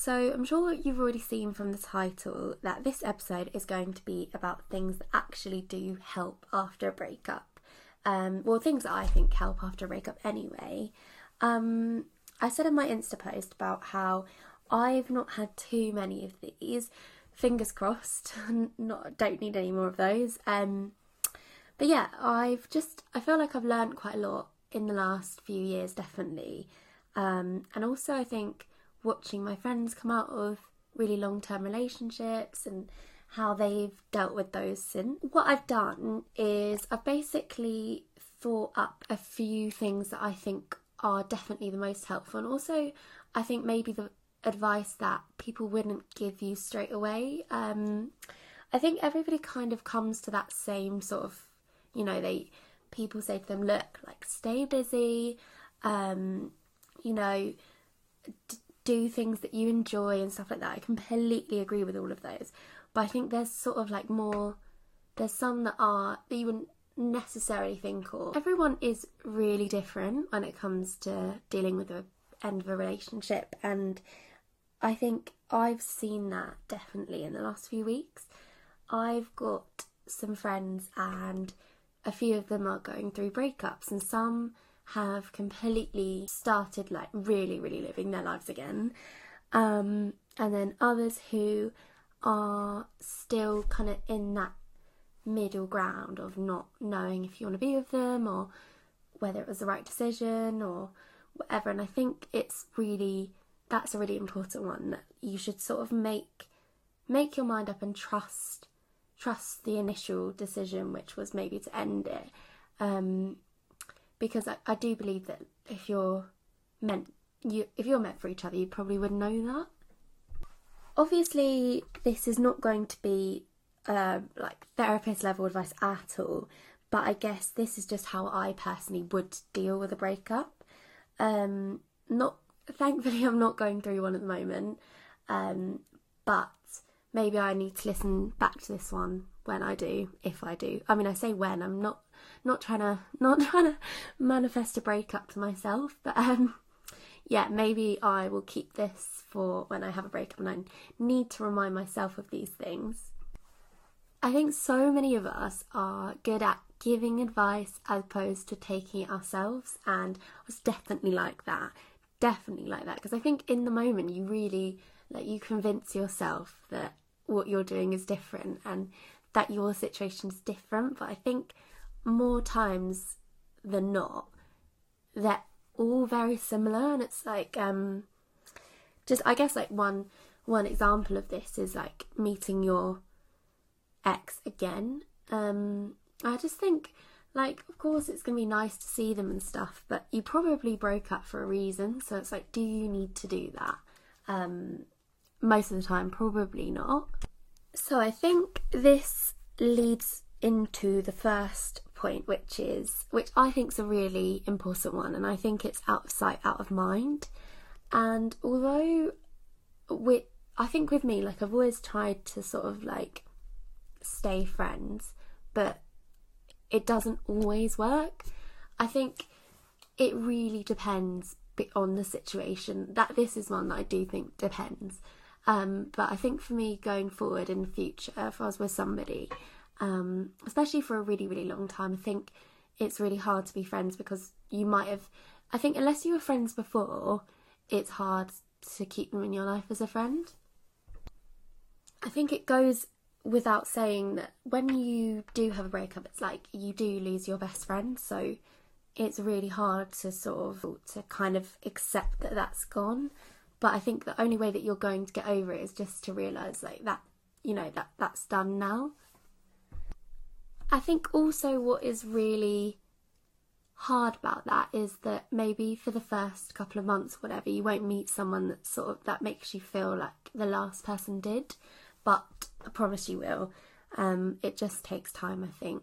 so I'm sure you've already seen from the title that this episode is going to be about things that actually do help after a breakup. Um, well, things that I think help after a breakup anyway. Um, I said in my Insta post about how I've not had too many of these. Fingers crossed. not don't need any more of those. Um, but yeah, I've just I feel like I've learned quite a lot in the last few years, definitely. Um, and also, I think watching my friends come out of really long term relationships and how they've dealt with those since. What I've done is I've basically thought up a few things that I think are definitely the most helpful, and also I think maybe the advice that people wouldn't give you straight away. Um, I think everybody kind of comes to that same sort of, you know, they people say to them, look, like stay busy, um, you know, d- do things that you enjoy and stuff like that. I completely agree with all of those, but I think there's sort of like more. There's some that are that you wouldn't necessarily think of. Everyone is really different when it comes to dealing with the end of a relationship, and I think I've seen that definitely in the last few weeks. I've got some friends, and a few of them are going through breakups, and some have completely started like really, really living their lives again. Um, and then others who are still kind of in that middle ground of not knowing if you want to be with them or whether it was the right decision or whatever. And I think it's really that's a really important one that you should sort of make make your mind up and trust trust the initial decision, which was maybe to end it. Um, because I, I do believe that if you're meant you if you're meant for each other, you probably would know that. Obviously, this is not going to be uh, like therapist level advice at all, but I guess this is just how I personally would deal with a breakup. Um, not thankfully, I'm not going through one at the moment, um, but maybe I need to listen back to this one when I do, if I do. I mean, I say when. I'm not not trying to not trying to manifest a breakup to myself, but um, yeah, maybe I will keep this for when I have a breakup and I need to remind myself of these things. I think so many of us are good at giving advice as opposed to taking it ourselves, and I was definitely like that. Definitely like that because I think in the moment you really like you convince yourself that what you're doing is different and that your situation is different. But I think more times than not, they're all very similar, and it's like um, just I guess like one one example of this is like meeting your ex again. Um, I just think like of course it's going to be nice to see them and stuff but you probably broke up for a reason so it's like do you need to do that um most of the time probably not so i think this leads into the first point, which is which I think is a really important one, and I think it's out of sight, out of mind. And although with I think with me, like I've always tried to sort of like stay friends, but it doesn't always work. I think it really depends on the situation. That this is one that I do think depends. Um, but I think for me going forward in the future, if I was with somebody, um, especially for a really, really long time. I think it's really hard to be friends because you might have, I think, unless you were friends before, it's hard to keep them in your life as a friend. I think it goes without saying that when you do have a breakup, it's like you do lose your best friend. So it's really hard to sort of to kind of accept that that's gone. But I think the only way that you're going to get over it is just to realize like that, you know, that that's done now. I think also what is really hard about that is that maybe for the first couple of months whatever you won't meet someone that sort of that makes you feel like the last person did but I promise you will. Um, it just takes time I think.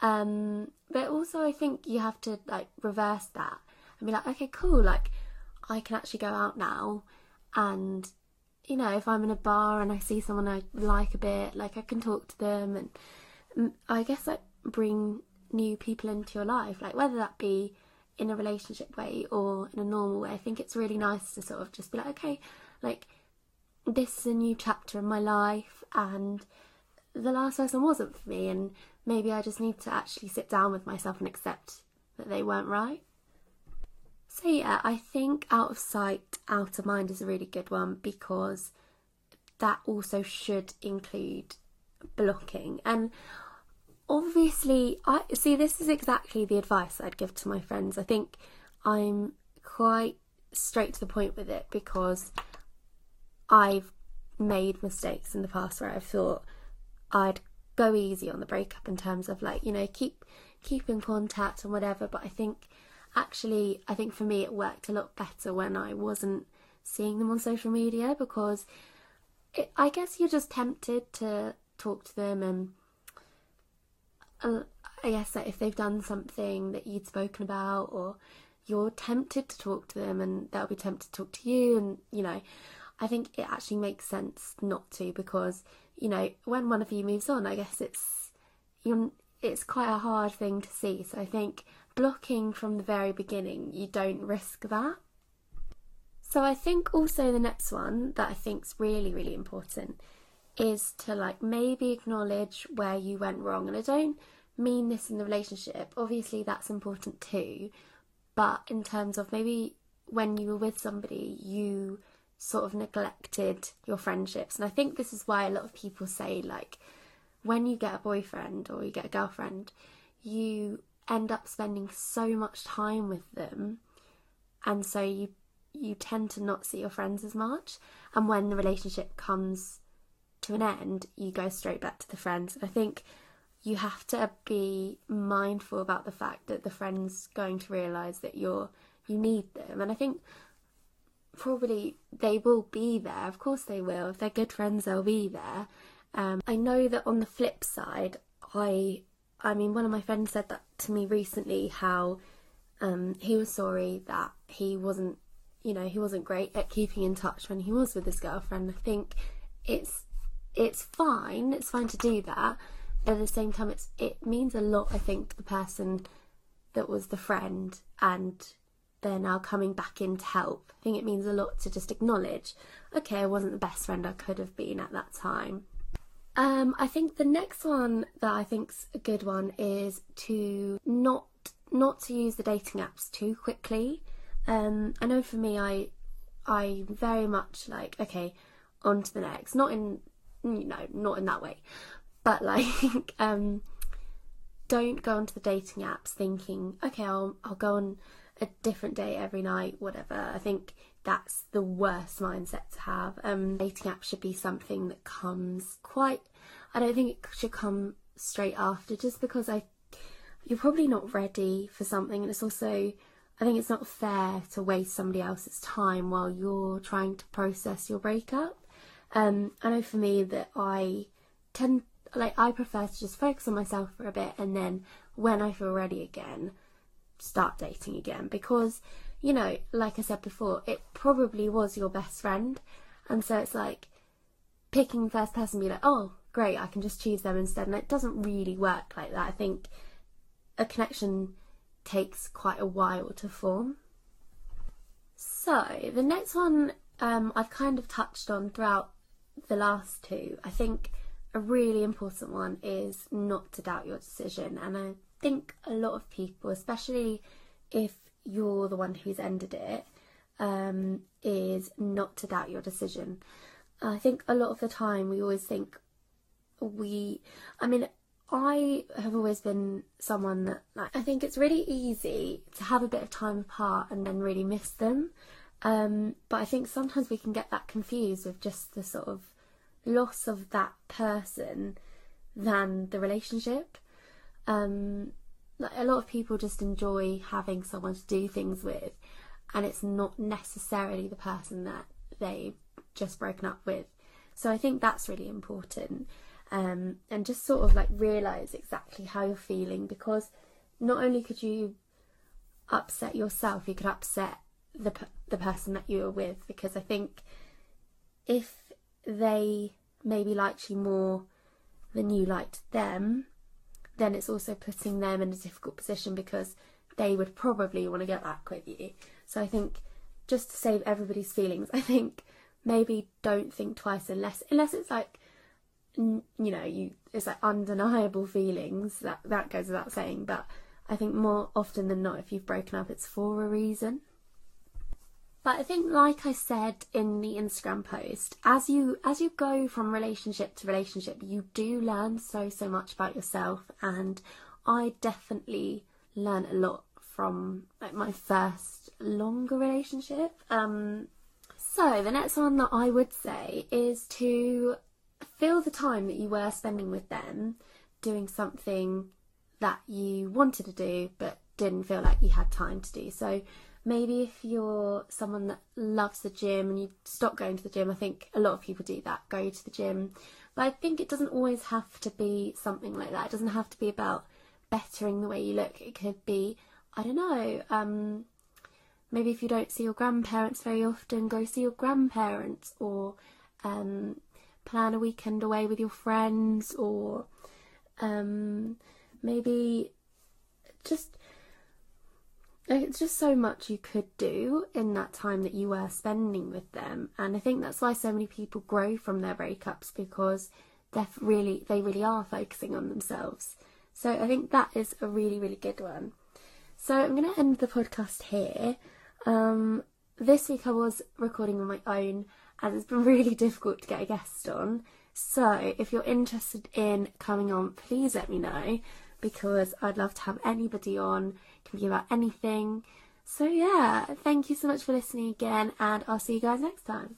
Um, but also I think you have to like reverse that and be like okay cool like I can actually go out now and you know if I'm in a bar and I see someone I like a bit like I can talk to them and I guess like bring new people into your life, like whether that be in a relationship way or in a normal way. I think it's really nice to sort of just be like, okay, like this is a new chapter in my life and the last person wasn't for me and maybe I just need to actually sit down with myself and accept that they weren't right. So yeah, I think out of sight, out of mind is a really good one because that also should include blocking. And obviously, I see this is exactly the advice I'd give to my friends. I think I'm quite straight to the point with it because I've made mistakes in the past where I've thought I'd go easy on the breakup in terms of like, you know, keep keep in contact and whatever, but I think actually I think for me it worked a lot better when I wasn't seeing them on social media because it, I guess you're just tempted to talk to them and uh, I guess that if they've done something that you'd spoken about or you're tempted to talk to them and they'll be tempted to talk to you and you know I think it actually makes sense not to because you know when one of you moves on I guess it's you it's quite a hard thing to see. So I think blocking from the very beginning you don't risk that. So I think also the next one that I think's really really important is to like maybe acknowledge where you went wrong and I don't mean this in the relationship obviously that's important too but in terms of maybe when you were with somebody you sort of neglected your friendships and I think this is why a lot of people say like when you get a boyfriend or you get a girlfriend you end up spending so much time with them and so you you tend to not see your friends as much and when the relationship comes to an end, you go straight back to the friends. I think you have to be mindful about the fact that the friends going to realise that you're you need them, and I think probably they will be there. Of course, they will. If they're good friends, they'll be there. Um, I know that on the flip side, I I mean, one of my friends said that to me recently. How um, he was sorry that he wasn't, you know, he wasn't great at keeping in touch when he was with his girlfriend. I think it's it's fine. It's fine to do that. But at the same time, it's it means a lot. I think to the person that was the friend and they're now coming back in to help. I think it means a lot to just acknowledge, okay, I wasn't the best friend I could have been at that time. Um, I think the next one that I think's a good one is to not not to use the dating apps too quickly. Um, I know for me, I I very much like okay, on to the next. Not in you know, not in that way. But like, um, don't go onto the dating apps thinking, okay, I'll I'll go on a different day every night, whatever. I think that's the worst mindset to have. Um, dating apps should be something that comes quite. I don't think it should come straight after, just because I you're probably not ready for something, and it's also I think it's not fair to waste somebody else's time while you're trying to process your breakup. Um, I know for me that I tend like I prefer to just focus on myself for a bit and then when I feel ready again, start dating again because you know, like I said before, it probably was your best friend, and so it's like picking the first person, be like, oh, great, I can just choose them instead, and it doesn't really work like that. I think a connection takes quite a while to form. So the next one um, I've kind of touched on throughout the last two, I think a really important one is not to doubt your decision. And I think a lot of people, especially if you're the one who's ended it, um, is not to doubt your decision. I think a lot of the time we always think we, I mean, I have always been someone that like, I think it's really easy to have a bit of time apart and then really miss them. Um, but I think sometimes we can get that confused with just the sort of loss of that person than the relationship. Um, like a lot of people just enjoy having someone to do things with, and it's not necessarily the person that they've just broken up with. So I think that's really important. Um, and just sort of like realize exactly how you're feeling because not only could you upset yourself, you could upset the the person that you were with because I think if they maybe liked you more than you liked them, then it's also putting them in a difficult position because they would probably want to get back with you. So I think just to save everybody's feelings, I think maybe don't think twice unless unless it's like you know you it's like undeniable feelings that that goes without saying but i think more often than not if you've broken up it's for a reason but i think like i said in the instagram post as you as you go from relationship to relationship you do learn so so much about yourself and i definitely learned a lot from like my first longer relationship um so the next one that i would say is to fill the time that you were spending with them doing something that you wanted to do but didn't feel like you had time to do. So maybe if you're someone that loves the gym and you stop going to the gym, I think a lot of people do that, go to the gym. But I think it doesn't always have to be something like that. It doesn't have to be about bettering the way you look. It could be, I don't know, um, maybe if you don't see your grandparents very often, go see your grandparents or um, plan a weekend away with your friends or um, maybe just it's just so much you could do in that time that you were spending with them. And i think that's why so many people grow from their breakups because they're really they really are focusing on themselves. So i think that is a really really good one. So i'm going to end the podcast here. Um, this week i was recording on my own and it's been really difficult to get a guest on. So, if you're interested in coming on, please let me know because I'd love to have anybody on, can be about anything. So, yeah, thank you so much for listening again, and I'll see you guys next time.